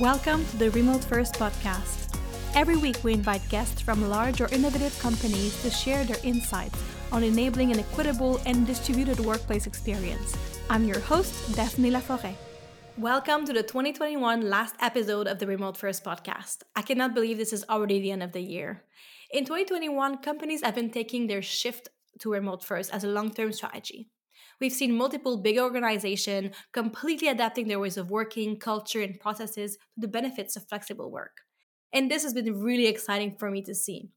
Welcome to the Remote First podcast. Every week, we invite guests from large or innovative companies to share their insights on enabling an equitable and distributed workplace experience. I'm your host, Daphne Laforêt. Welcome to the 2021 last episode of the Remote First podcast. I cannot believe this is already the end of the year. In 2021, companies have been taking their shift to remote first as a long term strategy. We've seen multiple big organizations completely adapting their ways of working, culture, and processes to the benefits of flexible work. And this has been really exciting for me to see.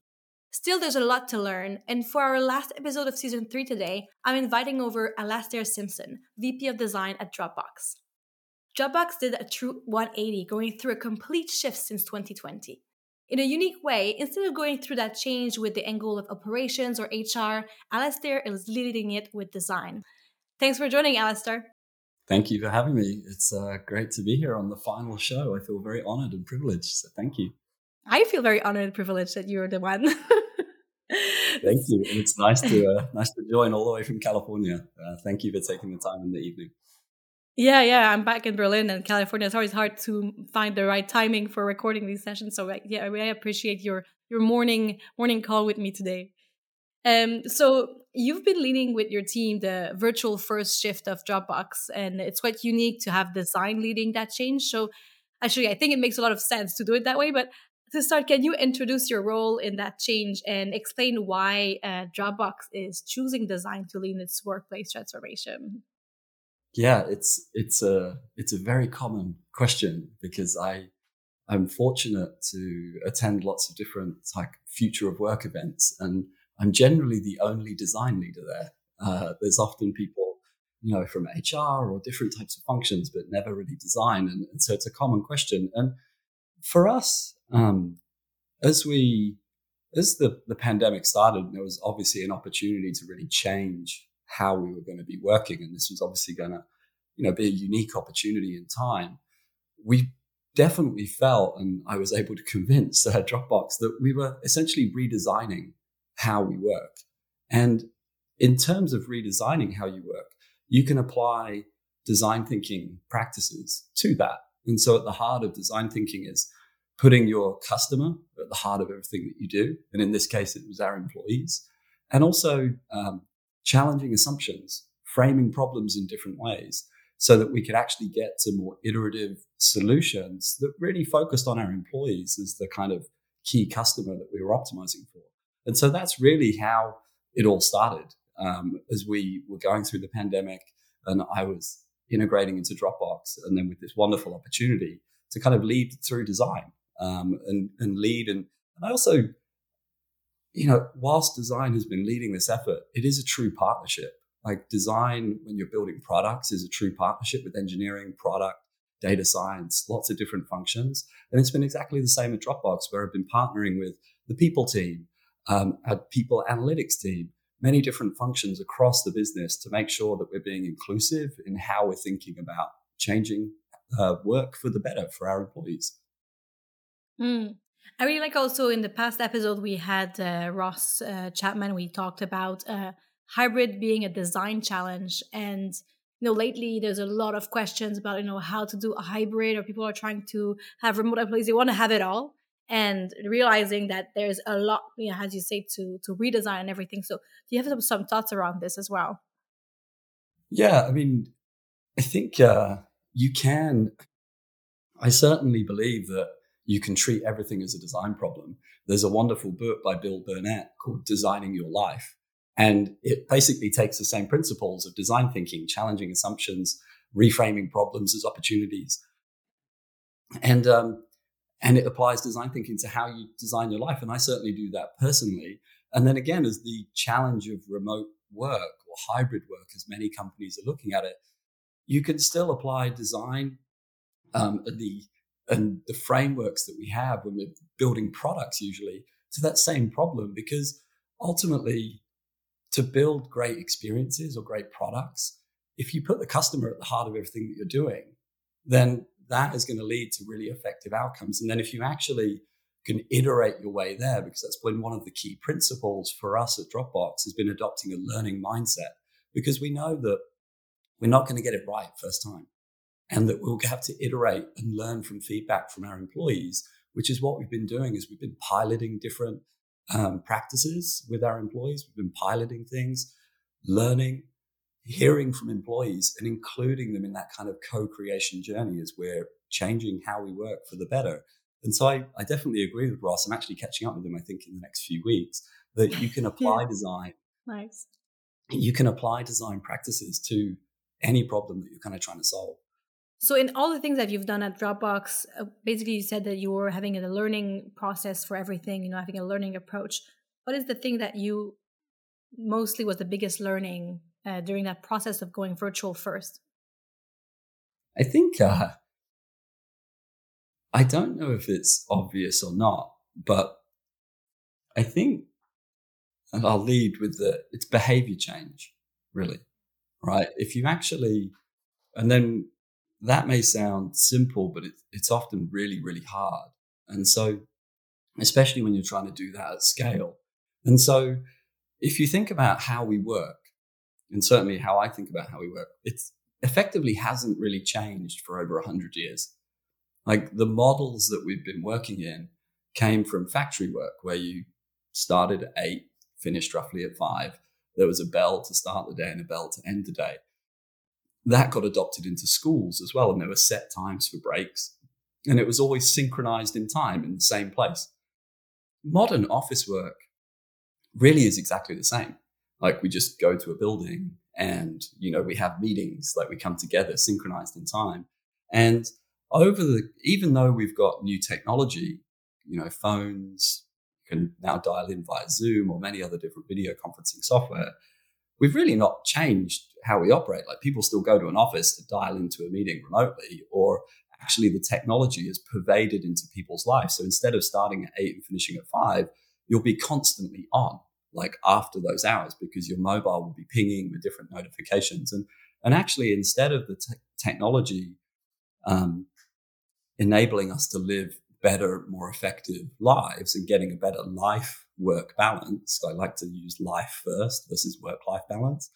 Still, there's a lot to learn, and for our last episode of season 3 today, I'm inviting over Alastair Simpson, VP of Design at Dropbox. Dropbox did a true 180, going through a complete shift since 2020. In a unique way, instead of going through that change with the angle of operations or HR, Alastair is leading it with design. Thanks for joining, Alastair. Thank you for having me. It's uh, great to be here on the final show. I feel very honored and privileged. So thank you. I feel very honored and privileged that you're the one. thank you. And it's nice to uh, nice to join all the way from California. Uh, thank you for taking the time in the evening. Yeah, yeah, I'm back in Berlin and California. It's always hard to find the right timing for recording these sessions. So yeah, I really appreciate your your morning morning call with me today. Um, so you've been leading with your team the virtual first shift of Dropbox, and it's quite unique to have design leading that change. So actually, I think it makes a lot of sense to do it that way. But to start, can you introduce your role in that change and explain why uh, Dropbox is choosing design to lead its workplace transformation? Yeah, it's it's a it's a very common question because I I'm fortunate to attend lots of different like future of work events and I'm generally the only design leader there. Uh, there's often people, you know, from HR or different types of functions, but never really design. And, and so it's a common question. And for us, um, as we, as the, the pandemic started, there was obviously an opportunity to really change how we were going to be working. And this was obviously going to, you know, be a unique opportunity in time. We definitely felt, and I was able to convince uh, Dropbox that we were essentially redesigning how we work. And in terms of redesigning how you work, you can apply design thinking practices to that. And so at the heart of design thinking is putting your customer at the heart of everything that you do. And in this case, it was our employees. And also um, challenging assumptions, framing problems in different ways so that we could actually get to more iterative solutions that really focused on our employees as the kind of key customer that we were optimizing for. And so that's really how it all started um, as we were going through the pandemic and I was integrating into Dropbox and then with this wonderful opportunity to kind of lead through design um, and, and lead. And, and I also, you know, whilst design has been leading this effort, it is a true partnership. Like design, when you're building products, is a true partnership with engineering, product, data science, lots of different functions. And it's been exactly the same at Dropbox, where I've been partnering with the people team, um, people analytics team, many different functions across the business to make sure that we're being inclusive in how we're thinking about changing uh, work for the better for our employees. Mm. I really like also in the past episode we had uh, Ross uh, Chapman. We talked about uh, hybrid being a design challenge, and you know lately there's a lot of questions about you know how to do a hybrid, or people are trying to have remote employees. They want to have it all, and realizing that there's a lot, you know, as you say, to to redesign and everything. So, do you have some, some thoughts around this as well? Yeah, I mean, I think uh, you can. I certainly believe that you can treat everything as a design problem. There's a wonderful book by Bill Burnett called Designing Your Life. And it basically takes the same principles of design thinking, challenging assumptions, reframing problems as opportunities. And um, and it applies design thinking to how you design your life. And I certainly do that personally. And then again, as the challenge of remote work or hybrid work, as many companies are looking at it, you can still apply design um, the and the frameworks that we have when we're building products usually to that same problem because ultimately to build great experiences or great products if you put the customer at the heart of everything that you're doing then that is going to lead to really effective outcomes. And then if you actually can iterate your way there, because that's been one of the key principles for us at Dropbox has been adopting a learning mindset because we know that we're not going to get it right first time. and that we'll have to iterate and learn from feedback from our employees, which is what we've been doing is we've been piloting different um, practices with our employees. We've been piloting things, learning, hearing from employees and including them in that kind of co-creation journey as we're changing how we work for the better. And so I, I definitely agree with Ross. I'm actually catching up with him, I think, in the next few weeks, that you can apply yeah. design. Nice. You can apply design practices to any problem that you're kind of trying to solve. So, in all the things that you've done at Dropbox, uh, basically you said that you were having a learning process for everything, you know, having a learning approach. What is the thing that you mostly was the biggest learning uh, during that process of going virtual first? I think uh, I don't know if it's obvious or not, but I think, and I'll lead with the it's behavior change, really, right? If you actually, and then that may sound simple, but it, it's often really, really hard. And so, especially when you're trying to do that at scale. And so, if you think about how we work, and certainly how I think about how we work, it effectively hasn't really changed for over 100 years. Like the models that we've been working in came from factory work where you started at eight, finished roughly at five. There was a bell to start the day and a bell to end the day that got adopted into schools as well. And there were set times for breaks. And it was always synchronized in time in the same place. Modern office work really is exactly the same. Like we just go to a building and, you know, we have meetings, like we come together synchronized in time. And over the, even though we've got new technology, you know, phones, can now dial in via Zoom or many other different video conferencing software, we've really not changed how we operate. Like people still go to an office to dial into a meeting remotely, or actually the technology is pervaded into people's lives. So instead of starting at eight and finishing at five, you'll be constantly on like after those hours because your mobile will be pinging with different notifications. And, and actually, instead of the te- technology um, enabling us to live better, more effective lives and getting a better life work balance, I like to use life first versus work life balance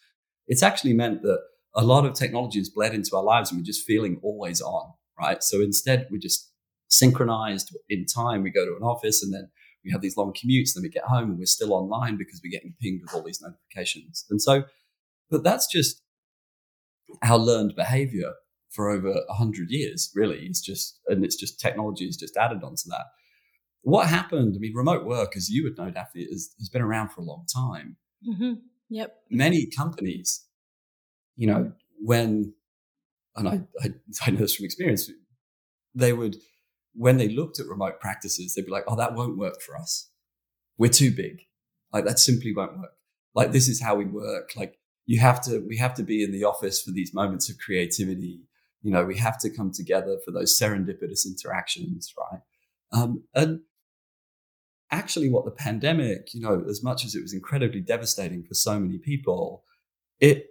it's actually meant that a lot of technology has bled into our lives and we're just feeling always on, right? So instead, we're just synchronized in time. We go to an office and then we have these long commutes, then we get home and we're still online because we're getting pinged with all these notifications. And so, but that's just our learned behavior for over a hundred years, really. It's just, and it's just technology has just added onto that. What happened? I mean, remote work, as you would know, Daphne, is, has been around for a long time. Mm-hmm. Yep. Many companies, you know, when, and I, I, I know this from experience, they would, when they looked at remote practices, they'd be like, oh, that won't work for us. We're too big. Like that simply won't work. Like this is how we work. Like you have to, we have to be in the office for these moments of creativity. You know, we have to come together for those serendipitous interactions, right? Um, and actually what the pandemic, you know, as much as it was incredibly devastating for so many people, it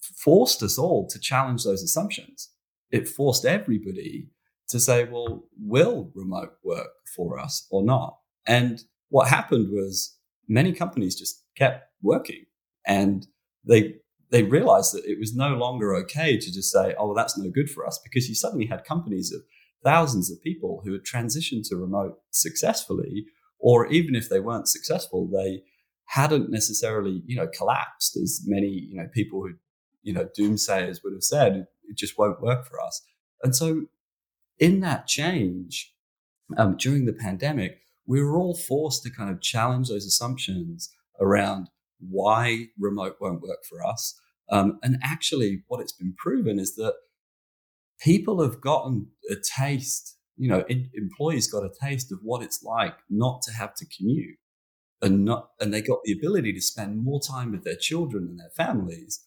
forced us all to challenge those assumptions. It forced everybody to say, well, will remote work for us or not? And what happened was many companies just kept working and they they realized that it was no longer okay to just say, oh, well, that's no good for us, because you suddenly had companies of thousands of people who had transitioned to remote successfully or even if they weren't successful, they hadn't necessarily, you know, collapsed as many, you know, people who, you know, doomsayers would have said, it just won't work for us. And so in that change, um, during the pandemic, we were all forced to kind of challenge those assumptions around why remote won't work for us. Um, and actually, what it's been proven is that people have gotten a taste you know, in, employees got a taste of what it's like not to have to commute and not, and they got the ability to spend more time with their children and their families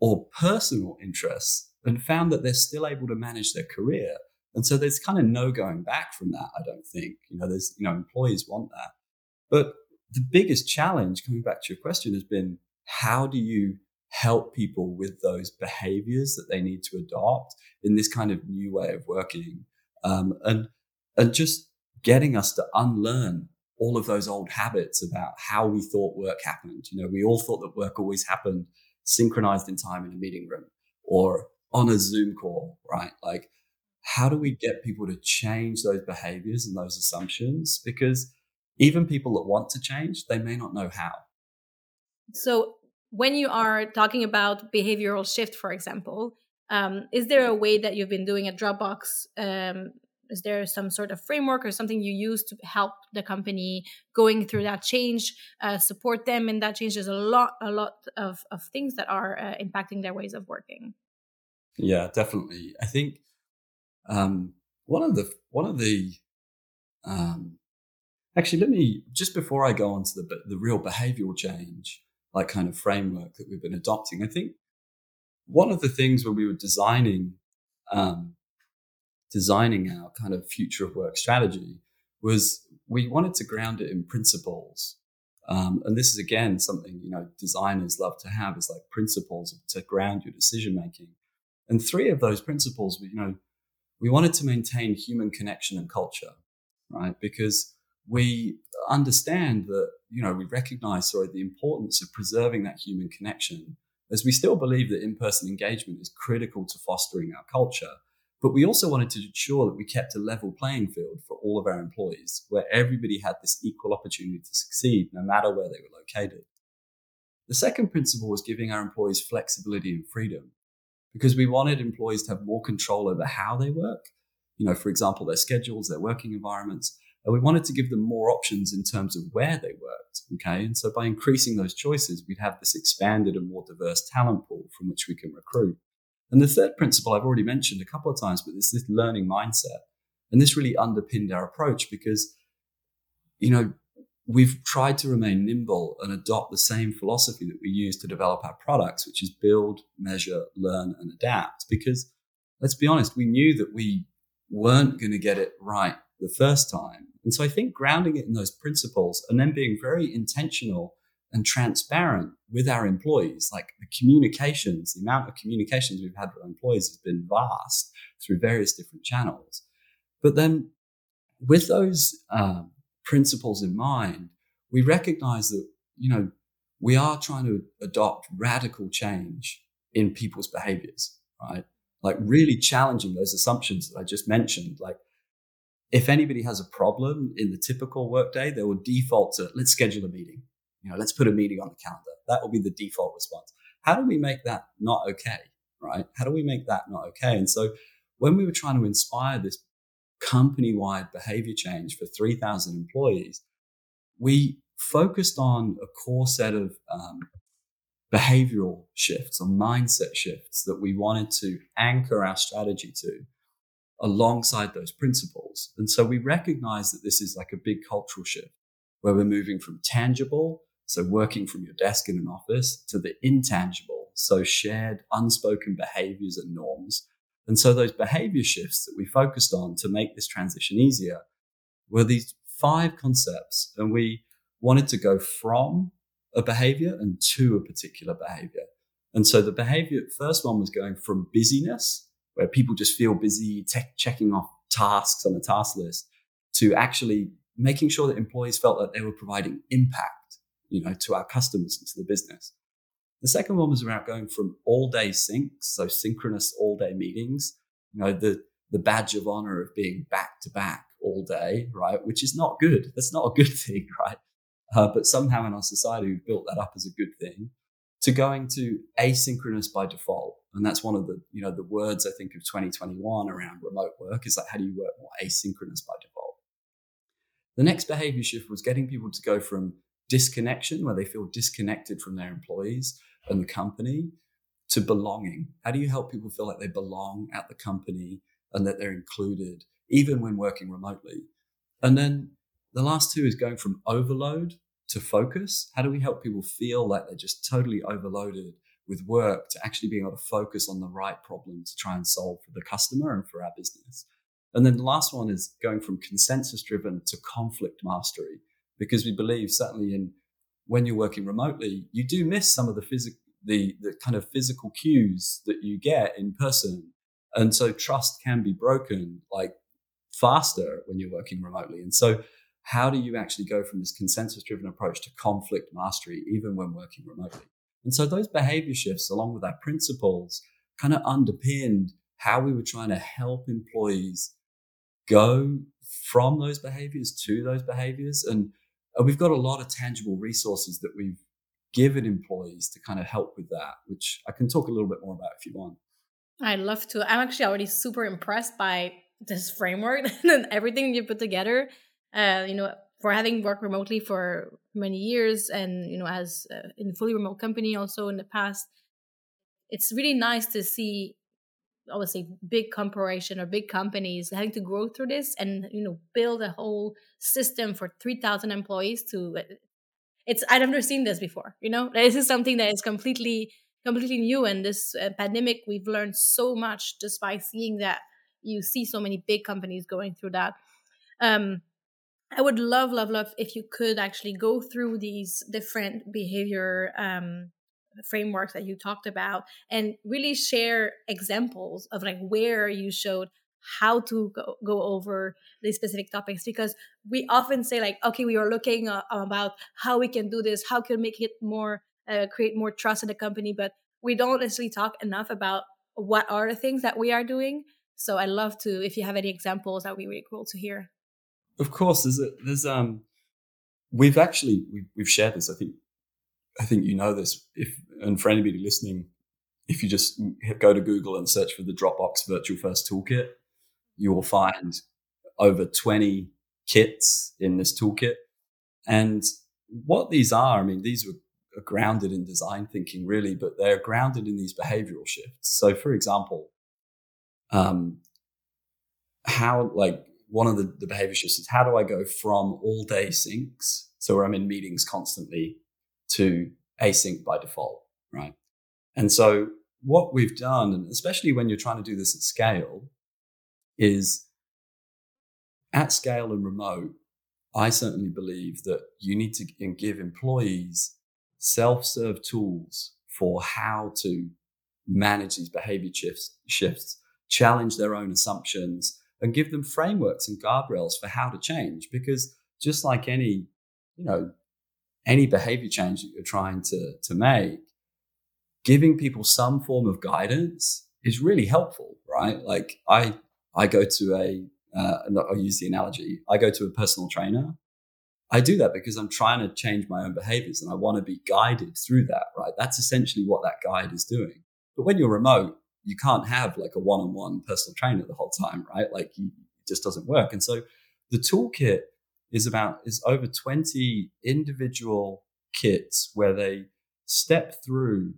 or personal interests and found that they're still able to manage their career. And so there's kind of no going back from that. I don't think, you know, there's, you know, employees want that. But the biggest challenge coming back to your question has been how do you help people with those behaviors that they need to adopt in this kind of new way of working um, and and just getting us to unlearn all of those old habits about how we thought work happened. You know, we all thought that work always happened synchronized in time in a meeting room, or on a Zoom call, right? Like, how do we get people to change those behaviors and those assumptions? Because even people that want to change, they may not know how. So, when you are talking about behavioral shift, for example, um, is there a way that you've been doing at Dropbox? Um, is there some sort of framework or something you use to help the company going through that change, uh, support them in that change? There's a lot, a lot of, of things that are uh, impacting their ways of working. Yeah, definitely. I think um, one of the one of the um, actually, let me just before I go on to the the real behavioral change, like kind of framework that we've been adopting. I think one of the things when we were designing um, designing our kind of future of work strategy was we wanted to ground it in principles. Um, and this is again something you know designers love to have is like principles to ground your decision making. And three of those principles, were you know, we wanted to maintain human connection and culture, right? Because we understand that you know we recognize sorry the importance of preserving that human connection as we still believe that in-person engagement is critical to fostering our culture but we also wanted to ensure that we kept a level playing field for all of our employees, where everybody had this equal opportunity to succeed no matter where they were located. The second principle was giving our employees flexibility and freedom because we wanted employees to have more control over how they work. You know, for example, their schedules, their working environments. And we wanted to give them more options in terms of where they worked. Okay. And so by increasing those choices, we'd have this expanded and more diverse talent pool from which we can recruit. And the third principle I've already mentioned a couple of times, but it's this learning mindset. And this really underpinned our approach because, you know, we've tried to remain nimble and adopt the same philosophy that we use to develop our products, which is build, measure, learn, and adapt. Because let's be honest, we knew that we weren't going to get it right the first time. And so I think grounding it in those principles and then being very intentional and transparent with our employees. Like the communications, the amount of communications we've had with our employees has been vast through various different channels. But then with those um, principles in mind, we recognize that, you know, we are trying to adopt radical change in people's behaviors, right? Like really challenging those assumptions that I just mentioned. Like if anybody has a problem in the typical workday, they will default to let's schedule a meeting you know, let's put a meeting on the calendar. That will be the default response. How do we make that not okay? Right? How do we make that not okay? And so when we were trying to inspire this company wide behavior change for 3,000 employees, we focused on a core set of um, behavioral shifts or mindset shifts that we wanted to anchor our strategy to alongside those principles. And so we recognize that this is like a big cultural shift where we're moving from tangible so working from your desk in an office to the intangible, so shared unspoken behaviors and norms. And so those behavior shifts that we focused on to make this transition easier were these five concepts. And we wanted to go from a behavior and to a particular behavior. And so the behavior, first one was going from busyness, where people just feel busy checking off tasks on a task list, to actually making sure that employees felt that they were providing impact you know, to our customers and to the business. The second one was about going from all day syncs, so synchronous all day meetings, you know, the, the badge of honor of being back to back all day, right? Which is not good. That's not a good thing, right? Uh, but somehow in our society, we've built that up as a good thing to going to asynchronous by default. And that's one of the, you know, the words I think of 2021 around remote work is like, how do you work more asynchronous by default? The next behavior shift was getting people to go from disconnection, where they feel disconnected from their employees and the company, to belonging. How do you help people feel like they belong at the company and that they're included, even when working remotely? And then the last two is going from overload to focus. How do we help people feel like they're just totally overloaded with work to actually being able to focus on the right problem to try and solve for the customer and for our business? And then the last one is going from consensus driven to conflict mastery because we believe certainly in when you're working remotely, you do miss some of the physical, the, the kind of physical cues that you get in person. And so trust can be broken like faster when you're working remotely. And so how do you actually go from this consensus driven approach to conflict mastery, even when working remotely? And so those behavior shifts, along with our principles, kind of underpinned how we were trying to help employees go from those behaviors to those behaviors. And we've got a lot of tangible resources that we've given employees to kind of help with that, which I can talk a little bit more about if you want. I'd love to. I'm actually already super impressed by this framework and everything you put together. Uh, you know, for having worked remotely for many years and you know as uh, in a fully remote company also in the past it's really nice to see obviously big corporation or big companies having to grow through this and you know build a whole system for 3000 employees to uh, it's i've never seen this before you know? This is something that is completely completely new and this uh, pandemic we've learned so much just by seeing that you see so many big companies going through that. Um I would love, love, love if you could actually go through these different behavior um, frameworks that you talked about and really share examples of like where you showed how to go, go over these specific topics because we often say like okay we are looking uh, about how we can do this how can make it more uh, create more trust in the company but we don't necessarily talk enough about what are the things that we are doing so i love to if you have any examples that would be really cool to hear of course, there's a, there's um, we've actually we've, we've shared this. I think I think you know this. If and for anybody listening, if you just go to Google and search for the Dropbox Virtual First Toolkit, you will find over 20 kits in this toolkit. And what these are, I mean, these were grounded in design thinking, really, but they're grounded in these behavioral shifts. So, for example, um, how like one of the, the behavior shifts is how do I go from all day syncs, so where I'm in meetings constantly, to async by default, right? And so what we've done, and especially when you're trying to do this at scale, is at scale and remote, I certainly believe that you need to give employees self-serve tools for how to manage these behavior shifts, shifts, challenge their own assumptions, and give them frameworks and guardrails for how to change. Because just like any, you know, any behavior change that you're trying to, to make, giving people some form of guidance is really helpful, right? Like I, I go to a, uh, I'll use the analogy. I go to a personal trainer. I do that because I'm trying to change my own behaviors and I want to be guided through that, right? That's essentially what that guide is doing. But when you're remote, you can't have like a one-on-one personal trainer the whole time, right? Like you, it just doesn't work. And so the toolkit is about is over 20 individual kits where they step through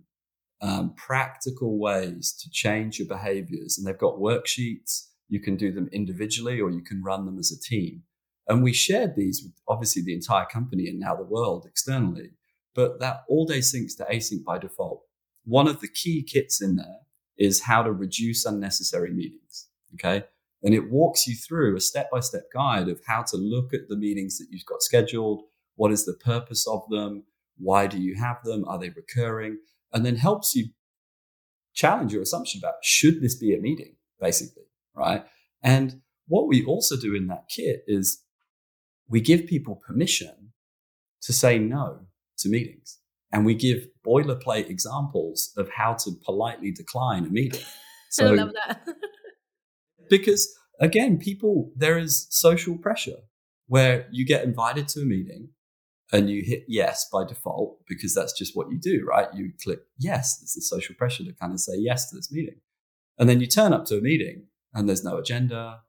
um, practical ways to change your behaviors. And they've got worksheets. You can do them individually or you can run them as a team. And we shared these with obviously the entire company and now the world externally. But that all day syncs to async by default. One of the key kits in there is how to reduce unnecessary meetings. Okay. And it walks you through a step by step guide of how to look at the meetings that you've got scheduled. What is the purpose of them? Why do you have them? Are they recurring? And then helps you challenge your assumption about should this be a meeting, basically, right? And what we also do in that kit is we give people permission to say no to meetings and we give boilerplate examples of how to politely decline a meeting. So, I love that. because again, people, there is social pressure where you get invited to a meeting and you hit yes by default because that's just what you do, right? You click yes. There's the social pressure to kind of say yes to this meeting. And then you turn up to a meeting and there's no agenda.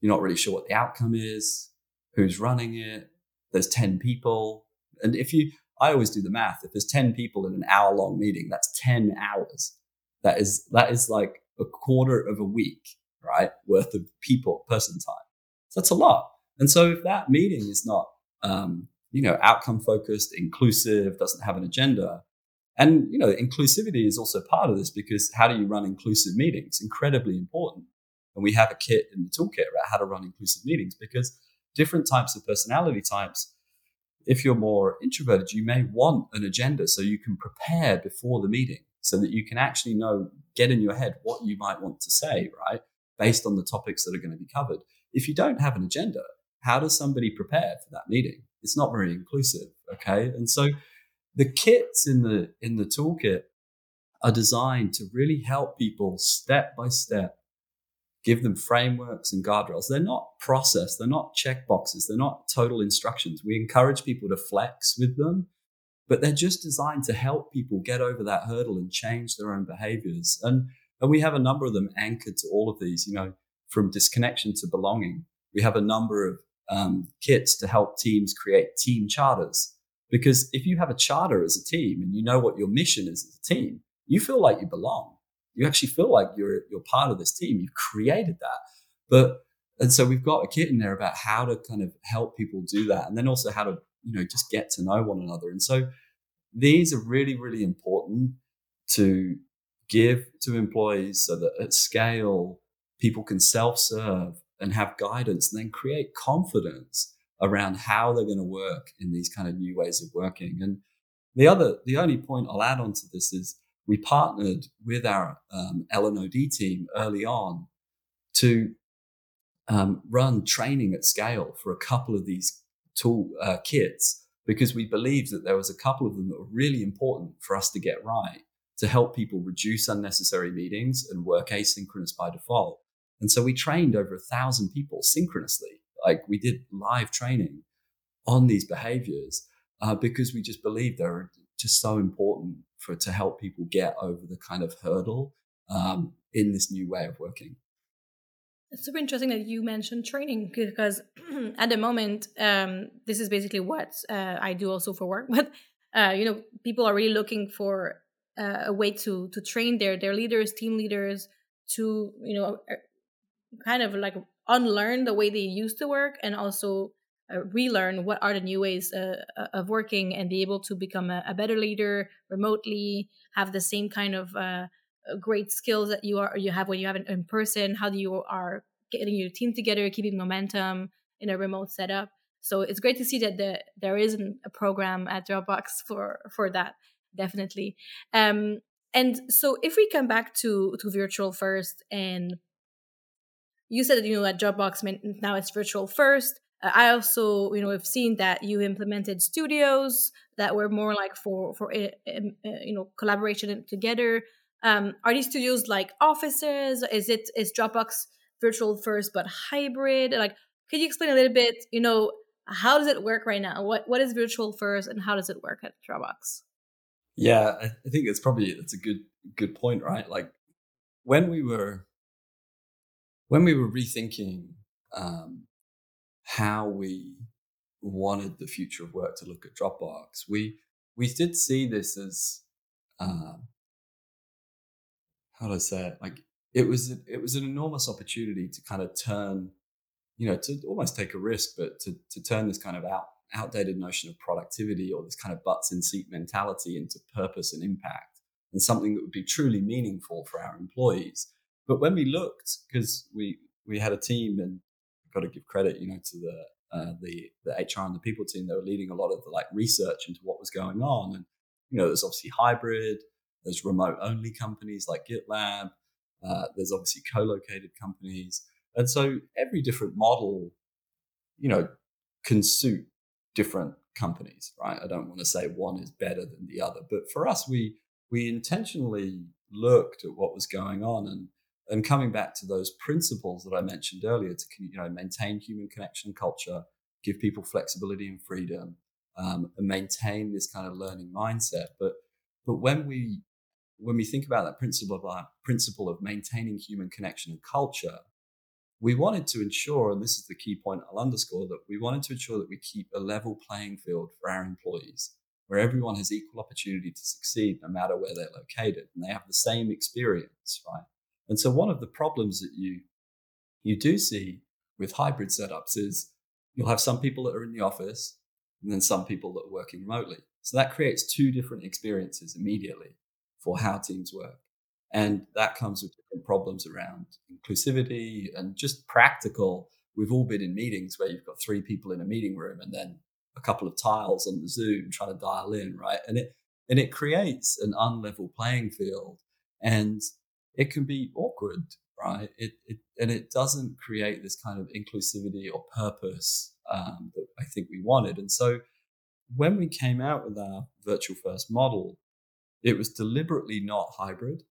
You're not really sure what the outcome is, who's running it. There's 10 people. And if you, I always do the math. If there's 10 people in an hour long meeting, that's 10 hours. That is, that is like a quarter of a week, right? Worth of people, person time. So that's a lot. And so if that meeting is not, um, you know, outcome focused, inclusive, doesn't have an agenda, and you know, inclusivity is also part of this because how do you run inclusive meetings? Incredibly important. And we have a kit in the toolkit about how to run inclusive meetings because different types of personality types if you're more introverted, you may want an agenda so you can prepare before the meeting so that you can actually know, get in your head what you might want to say, right? Based on the topics that are going to be covered. If you don't have an agenda, how does somebody prepare for that meeting? It's not very inclusive. Okay. And so the kits in the, in the toolkit are designed to really help people step by step, give them frameworks and guardrails. They're not process, they're not check boxes, they're not total instructions. We encourage people to flex with them, but they're just designed to help people get over that hurdle and change their own behaviors. And, and we have a number of them anchored to all of these, you know, from disconnection to belonging. We have a number of um, kits to help teams create team charters. Because if you have a charter as a team and you know what your mission is as a team, you feel like you belong. You actually feel like you're you're part of this team. You've created that. But and so we've got a kit in there about how to kind of help people do that, and then also how to you know just get to know one another. And so these are really really important to give to employees so that at scale people can self-serve and have guidance and then create confidence around how they're going to work in these kind of new ways of working. And the other, the only point I'll add on to this is we partnered with our um, L&OD team early on to um, run training at scale for a couple of these tool uh, kits because we believed that there was a couple of them that were really important for us to get right to help people reduce unnecessary meetings and work asynchronous by default. And so we trained over a thousand people synchronously. Like we did live training on these behaviors uh, because we just believe they're just so important for to help people get over the kind of hurdle um, in this new way of working. It's super interesting that you mentioned training because at the moment, um, this is basically what uh, I do also for work. But uh, you know, people are really looking for uh, a way to to train their their leaders, team leaders, to you know, er, kind of like unlearn the way they used to work and also uh, relearn what are the new ways uh, uh, of working and be able to become a, a, better leader remotely have the same kind of uh, uh, great skills that you are you have when you have it in person how do you are getting your team together keeping momentum in a remote setup. So it's great to see that the, there isn't a program at dropbox for for that definitely um, and so if we come back to to virtual first and you said that you know at dropbox now it's virtual first uh, I also, you know, have seen that you implemented studios that were more like for for uh, you know collaboration together. Um, are these studios like offices? Is it is Dropbox virtual first but hybrid? Like, could you explain a little bit? You know, how does it work right now? What what is virtual first, and how does it work at Dropbox? Yeah, I think it's probably it's a good good point, right? Like when we were when we were rethinking um, how we wanted the future of work to look at Dropbox. We we did see this as uh, how do I say it? Like it was it was an enormous opportunity to kind of turn, you know, to almost take a risk, but to to turn this kind of out outdated notion of productivity or this kind of butts in seat mentality into purpose and impact and something that would be truly meaningful for our employees. But when we looked, because we we had a team and got to give credit, you know, to the uh, the the HR and the people team. They were leading a lot of the like research into what was going on, and you know, there's obviously hybrid. There's remote only companies like GitLab. Uh, there's obviously co-located companies, and so every different model, you know, can suit different companies, right? I don't want to say one is better than the other, but for us, we we intentionally looked at what was going on and and coming back to those principles that I mentioned earlier to you know maintain human connection culture, give people flexibility and freedom, um, and maintain this kind of learning mindset. But but when we when we think about that principle of our principle of maintaining human connection and culture, we wanted to ensure, and this is the key point I'll underscore, that we wanted to ensure that we keep a level playing field for our employees, where everyone has equal opportunity to succeed no matter where they're located, and they have the same experience, right? And so one of the problems that you you do see with hybrid setups is you'll have some people that are in the office and then some people that are working remotely. So that creates two different experiences immediately for how teams work. And that comes with different problems around inclusivity and just practical. We've all been in meetings where you've got three people in a meeting room and then a couple of tiles on the Zoom trying to dial in, right? And it and it creates an unlevel playing field. And it can be awkward, right? It, it and it doesn't create this kind of inclusivity or purpose um, that I think we wanted. And so when we came out with our virtual first model, it was deliberately not hybrid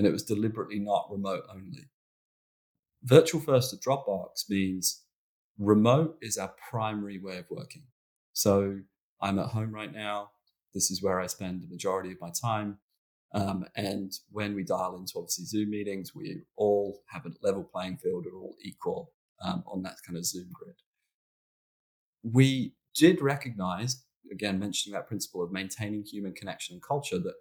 and it was deliberately not remote only. Virtual first at Dropbox means remote is our primary way of working. So I'm at home right now. This is where I spend the majority of my time. Um, and when we dial into obviously Zoom meetings, we all have a level playing field, we're all equal um, on that kind of Zoom grid. We did recognize, again, mentioning that principle of maintaining human connection and culture, that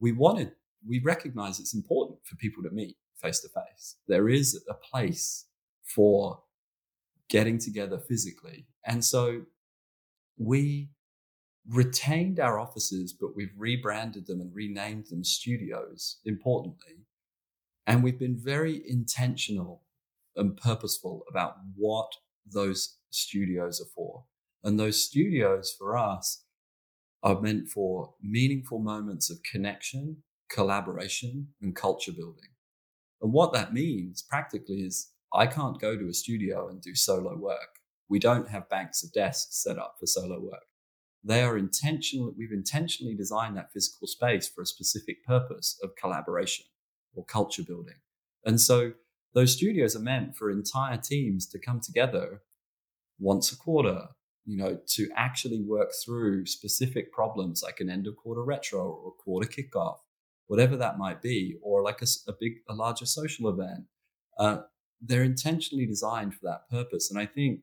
we wanted, we recognize it's important for people to meet face to face. There is a place for getting together physically. And so we retained our offices, but we've rebranded them and renamed them studios, importantly. And we've been very intentional and purposeful about what those studios are for. And those studios for us are meant for meaningful moments of connection, collaboration, and culture building. And what that means practically is I can't go to a studio and do solo work. We don't have banks of desks set up for solo work. They are intentional. We've intentionally designed that physical space for a specific purpose of collaboration or culture building. And so those studios are meant for entire teams to come together once a quarter, you know, to actually work through specific problems like an end of quarter retro or a quarter kickoff, whatever that might be, or like a, a big, a larger social event. Uh, they're intentionally designed for that purpose. And I think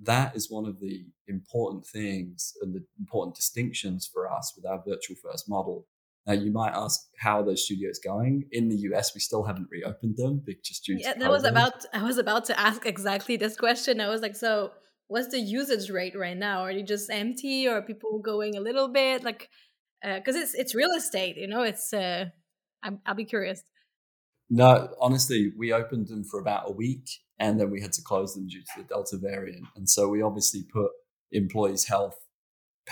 that is one of the important things and the important distinctions for us with our virtual first model. Now, you might ask how are those studios going in the US. We still haven't reopened them, just due yeah, that was about. I was about to ask exactly this question. I was like, so what's the usage rate right now? Are you just empty, or are people going a little bit? Like, because uh, it's it's real estate, you know. It's. uh I'm, I'll be curious. No, honestly, we opened them for about a week and then we had to close them due to the Delta variant. And so we obviously put employees' health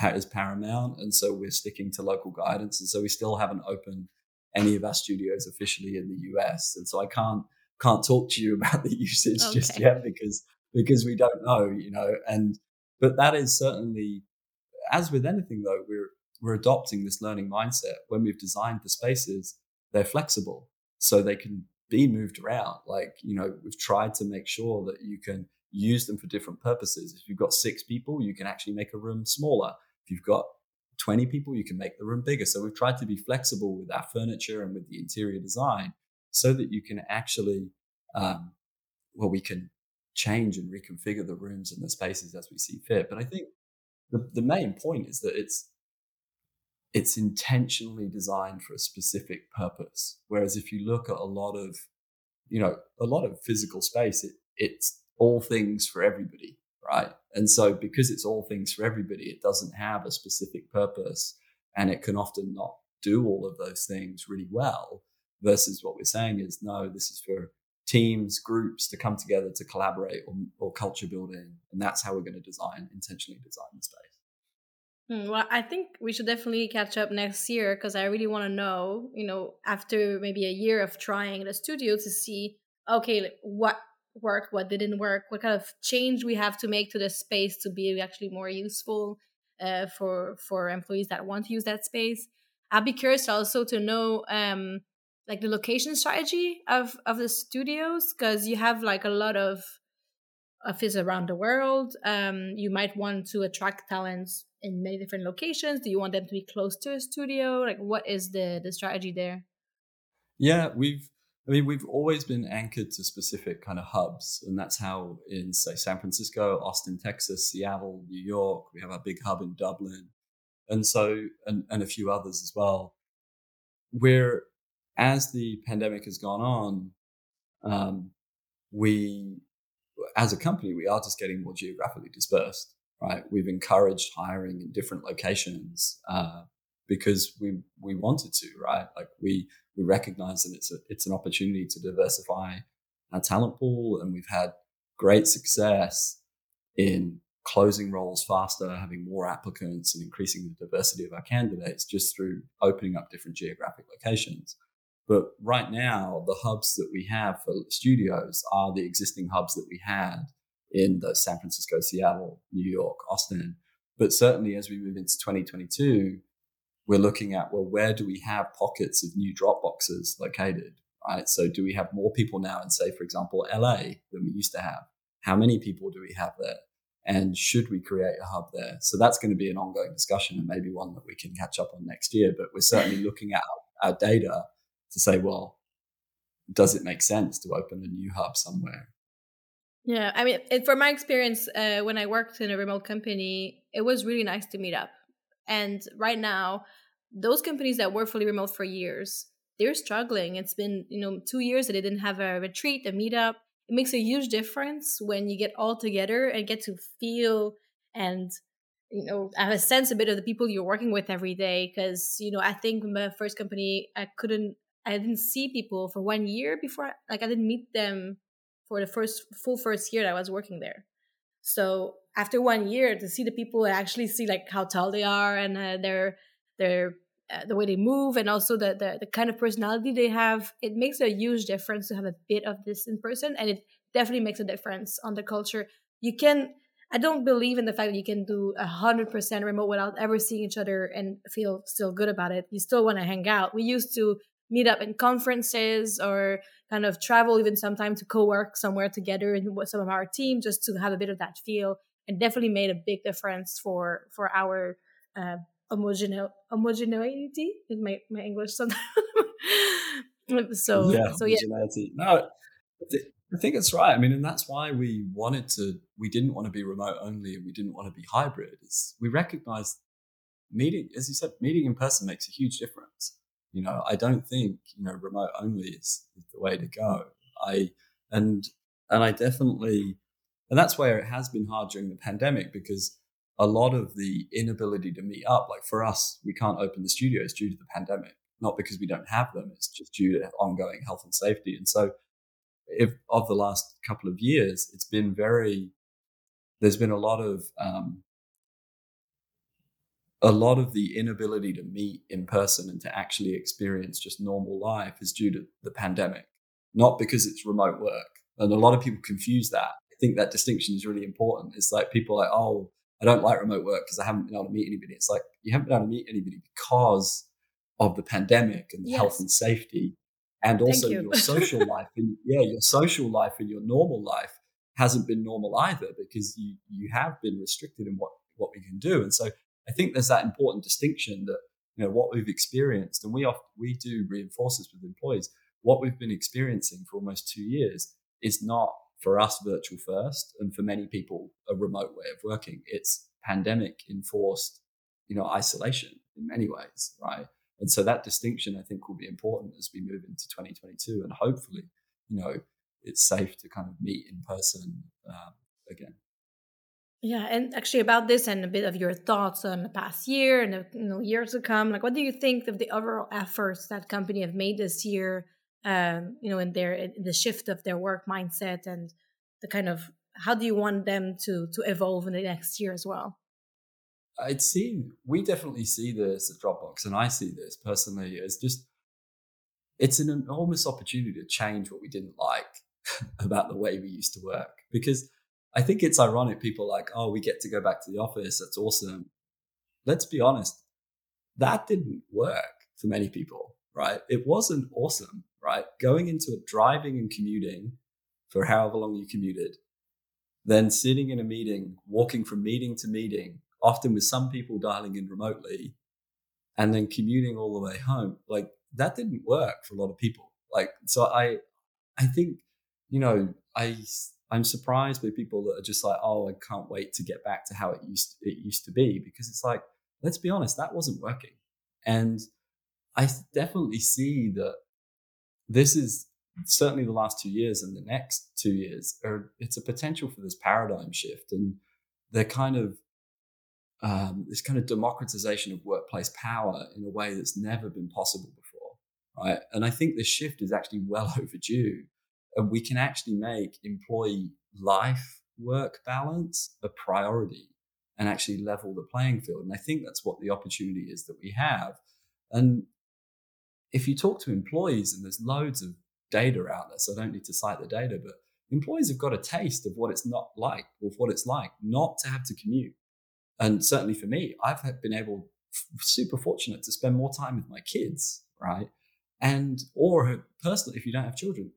as paramount. And so we're sticking to local guidance. And so we still haven't opened any of our studios officially in the US. And so I can't can't talk to you about the usage okay. just yet because because we don't know, you know. And but that is certainly as with anything though, we're we're adopting this learning mindset. When we've designed the spaces, they're flexible so they can be moved around. Like, you know, we've tried to make sure that you can use them for different purposes. If you've got six people, you can actually make a room smaller. If you've got 20 people, you can make the room bigger. So we've tried to be flexible with our furniture and with the interior design so that you can actually, um, well, we can change and reconfigure the rooms and the spaces as we see fit. But I think the, the main point is that it's it's intentionally designed for a specific purpose. Whereas if you look at a lot of, you know, a lot of physical space, it, it's all things for everybody, right? And so because it's all things for everybody, it doesn't have a specific purpose and it can often not do all of those things really well versus what we're saying is no, this is for teams, groups to come together to collaborate or, or culture building. And that's how we're going to design, intentionally design the space. Hmm, well, I think we should definitely catch up next year because I really want to know, you know, after maybe a year of trying the studio to see, okay, what worked, what didn't work, what kind of change we have to make to the space to be actually more useful uh, for for employees that want to use that space. I'd be curious also to know, um, like the location strategy of of the studios because you have like a lot of offices around the world. Um, you might want to attract talents in many different locations? Do you want them to be close to a studio? Like, what is the the strategy there? Yeah, we've. I mean, we've always been anchored to specific kind of hubs, and that's how in say San Francisco, Austin, Texas, Seattle, New York, we have our big hub in Dublin, and so and and a few others as well. Where as the pandemic has gone on, um, we as a company we are just getting more geographically dispersed right? We've encouraged hiring in different locations uh, because we we wanted to, right? Like we we recognize that it's a it's an opportunity to diversify our talent pool, and we've had great success in closing roles faster, having more applicants, and increasing the diversity of our candidates just through opening up different geographic locations. But right now, the hubs that we have for studios are the existing hubs that we had in the San Francisco, Seattle, New York, Austin. But certainly as we move into 2022, we're looking at, well, where do we have pockets of new Dropboxers located? Right. So do we have more people now in, say, for example, LA than we used to have? How many people do we have there? And should we create a hub there? So that's going to be an ongoing discussion and maybe one that we can catch up on next year. But we're certainly looking at our data to say, well, does it make sense to open a new hub somewhere? Yeah, I mean, it, from my experience, uh, when I worked in a remote company, it was really nice to meet up. And right now, those companies that were fully remote for years, they're struggling. It's been, you know, two years that they didn't have a retreat, a meetup. It makes a huge difference when you get all together and get to feel and, you know, have a sense a bit of the people you're working with every day. Because, you know, I think my first company, I couldn't, I didn't see people for one year before, like, I didn't meet them for the first full first year that I was working there. So after one year, to see the people actually see like how tall they are and uh, their their uh, the way they move and also the, the the kind of personality they have, it makes a huge difference to have a bit of this in person, and it definitely makes a difference on the culture. You can. I don't believe in the fact that you can do a hundred percent remote without ever seeing each other and feel still good about it. You still want to hang out. We used to meet up in conferences or kind of travel even sometimes to co-work somewhere together in some of our team just to have a bit of that feel and definitely made a big difference for for our uh, homogene- homogeneity in my, my english sometimes so yeah so yeah no I think it's right. I mean, and that's why we wanted to. We didn't want to be remote only, and we didn't want to be hybrid. Is we recognize meeting, as you said, meeting in person makes a huge difference. You know, I don't think you know remote only is, is the way to go. I and and I definitely and that's where it has been hard during the pandemic because a lot of the inability to meet up, like for us, we can't open the studios due to the pandemic, not because we don't have them. It's just due to ongoing health and safety. And so, if of the last couple of years, it's been very. There's been a lot of um, a lot of the inability to meet in person and to actually experience just normal life is due to the pandemic, not because it's remote work. And a lot of people confuse that. I think that distinction is really important. It's like people like, oh, I don't like remote work because I haven't been able to meet anybody. It's like you haven't been able to meet anybody because of the pandemic and yes. health and safety, and also you. your social life. And yeah, your social life and your normal life hasn't been normal either because you you have been restricted in what what we can do. And so I think there's that important distinction that you know what we've experienced, and we we do reinforce this with employees. What we've been experiencing for almost two years is not for us virtual first, and for many people a remote way of working. It's pandemic enforced, you know, isolation in many ways, right? And so that distinction I think will be important as we move into 2022, and hopefully, you know, it's safe to kind of meet in person um, again. Yeah, and actually about this and a bit of your thoughts on the past year and the you know, years to come. Like, what do you think of the overall efforts that company have made this year? Um, you know, in their in the shift of their work mindset and the kind of how do you want them to to evolve in the next year as well? I'd see we definitely see this at Dropbox, and I see this personally as just it's an enormous opportunity to change what we didn't like about the way we used to work because I think it's ironic. People like, oh, we get to go back to the office. That's awesome. Let's be honest. That didn't work for many people, right? It wasn't awesome, right? Going into it, driving and commuting for however long you commuted, then sitting in a meeting, walking from meeting to meeting, often with some people dialing in remotely, and then commuting all the way home. Like that didn't work for a lot of people. Like, so I, I think, you know, I I'm surprised by people that are just like, oh, I can't wait to get back to how it used it used to be because it's like, let's be honest, that wasn't working, and I definitely see that this is certainly the last two years and the next two years are it's a potential for this paradigm shift and they're kind of um, this kind of democratization of workplace power in a way that's never been possible before right? And i think this shift is actually well overdue and we can actually make employee life work balance a priority and actually level the playing field. And I think that's what the opportunity is that we have. And if you talk to employees, and there's loads of data out there, so I don't need to cite the data, but employees have got a taste of what it's not like, or what it's like not to have to commute. And certainly for me, I've been able super fortunate to spend more time with my kids, right? And or personally, if you don't have children,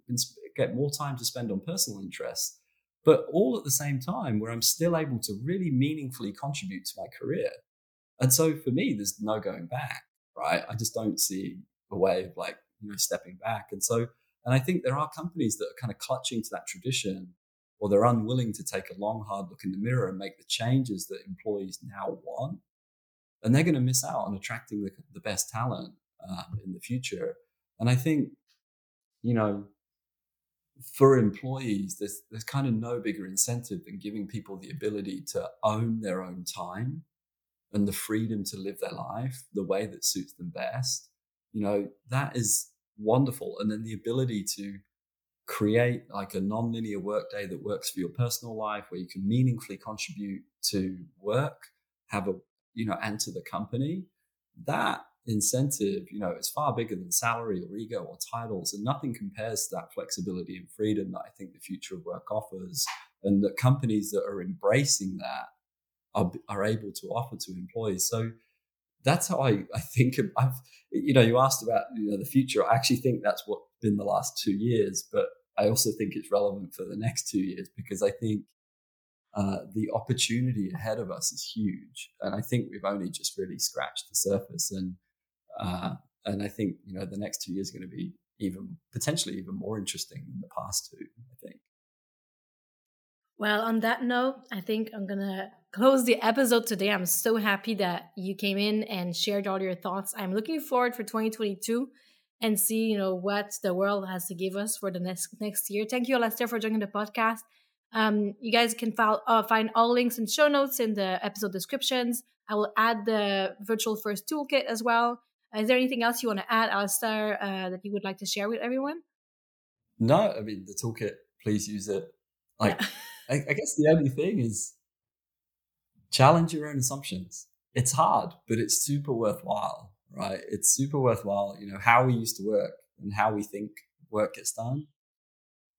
get more time to spend on personal interests, but all at the same time where I'm still able to really meaningfully contribute to my career. And so for me, there's no going back, right? I just don't see a way of like, you know, stepping back. And so, and I think there are companies that are kind of clutching to that tradition or they're unwilling to take a long, hard look in the mirror and make the changes that employees now want. And they're going to miss out on attracting the, the best talent um, in the future. And I think, you know, for employees, there's there's kind of no bigger incentive than giving people the ability to own their own time and the freedom to live their life the way that suits them best. You know, that is wonderful. And then the ability to create like a non-linear workday that works for your personal life where you can meaningfully contribute to work, have a you know, to the company, that incentive, you know, is far bigger than salary or ego or titles, and nothing compares to that flexibility and freedom that I think the future of work offers, and that companies that are embracing that are, are able to offer to employees. So that's how I, I think I've, you know, you asked about you know the future. I actually think that's what been the last two years, but I also think it's relevant for the next two years because I think uh, the opportunity ahead of us is huge, and I think we've only just really scratched the surface. And uh, and I think you know the next two years are going to be even potentially even more interesting than the past two. I think. Well, on that note, I think I'm gonna close the episode today. I'm so happy that you came in and shared all your thoughts. I'm looking forward for 2022 and see you know what the world has to give us for the next next year. Thank you, Alastair, for joining the podcast. Um, you guys can uh, find all links and show notes in the episode descriptions. I will add the virtual first toolkit as well. Is there anything else you want to add, Alastair, uh, that you would like to share with everyone? No, I mean the toolkit. Please use it. Like. I, I guess the only thing is challenge your own assumptions. It's hard, but it's super worthwhile, right? It's super worthwhile. You know how we used to work and how we think work gets done.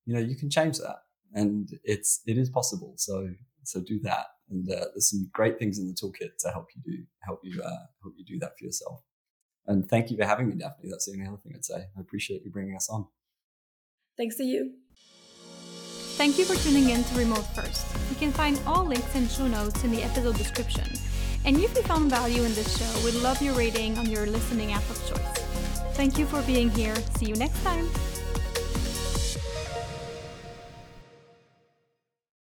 You know, you can change that, and it's it is possible. So so do that, and uh, there's some great things in the toolkit to help you do help you uh, help you do that for yourself. And thank you for having me, Daphne. That's the only other thing I'd say. I appreciate you bringing us on. Thanks to you. Thank you for tuning in to Remote First. You can find all links and show notes in the episode description. And if you found value in this show, we'd love your rating on your listening app of choice. Thank you for being here. See you next time.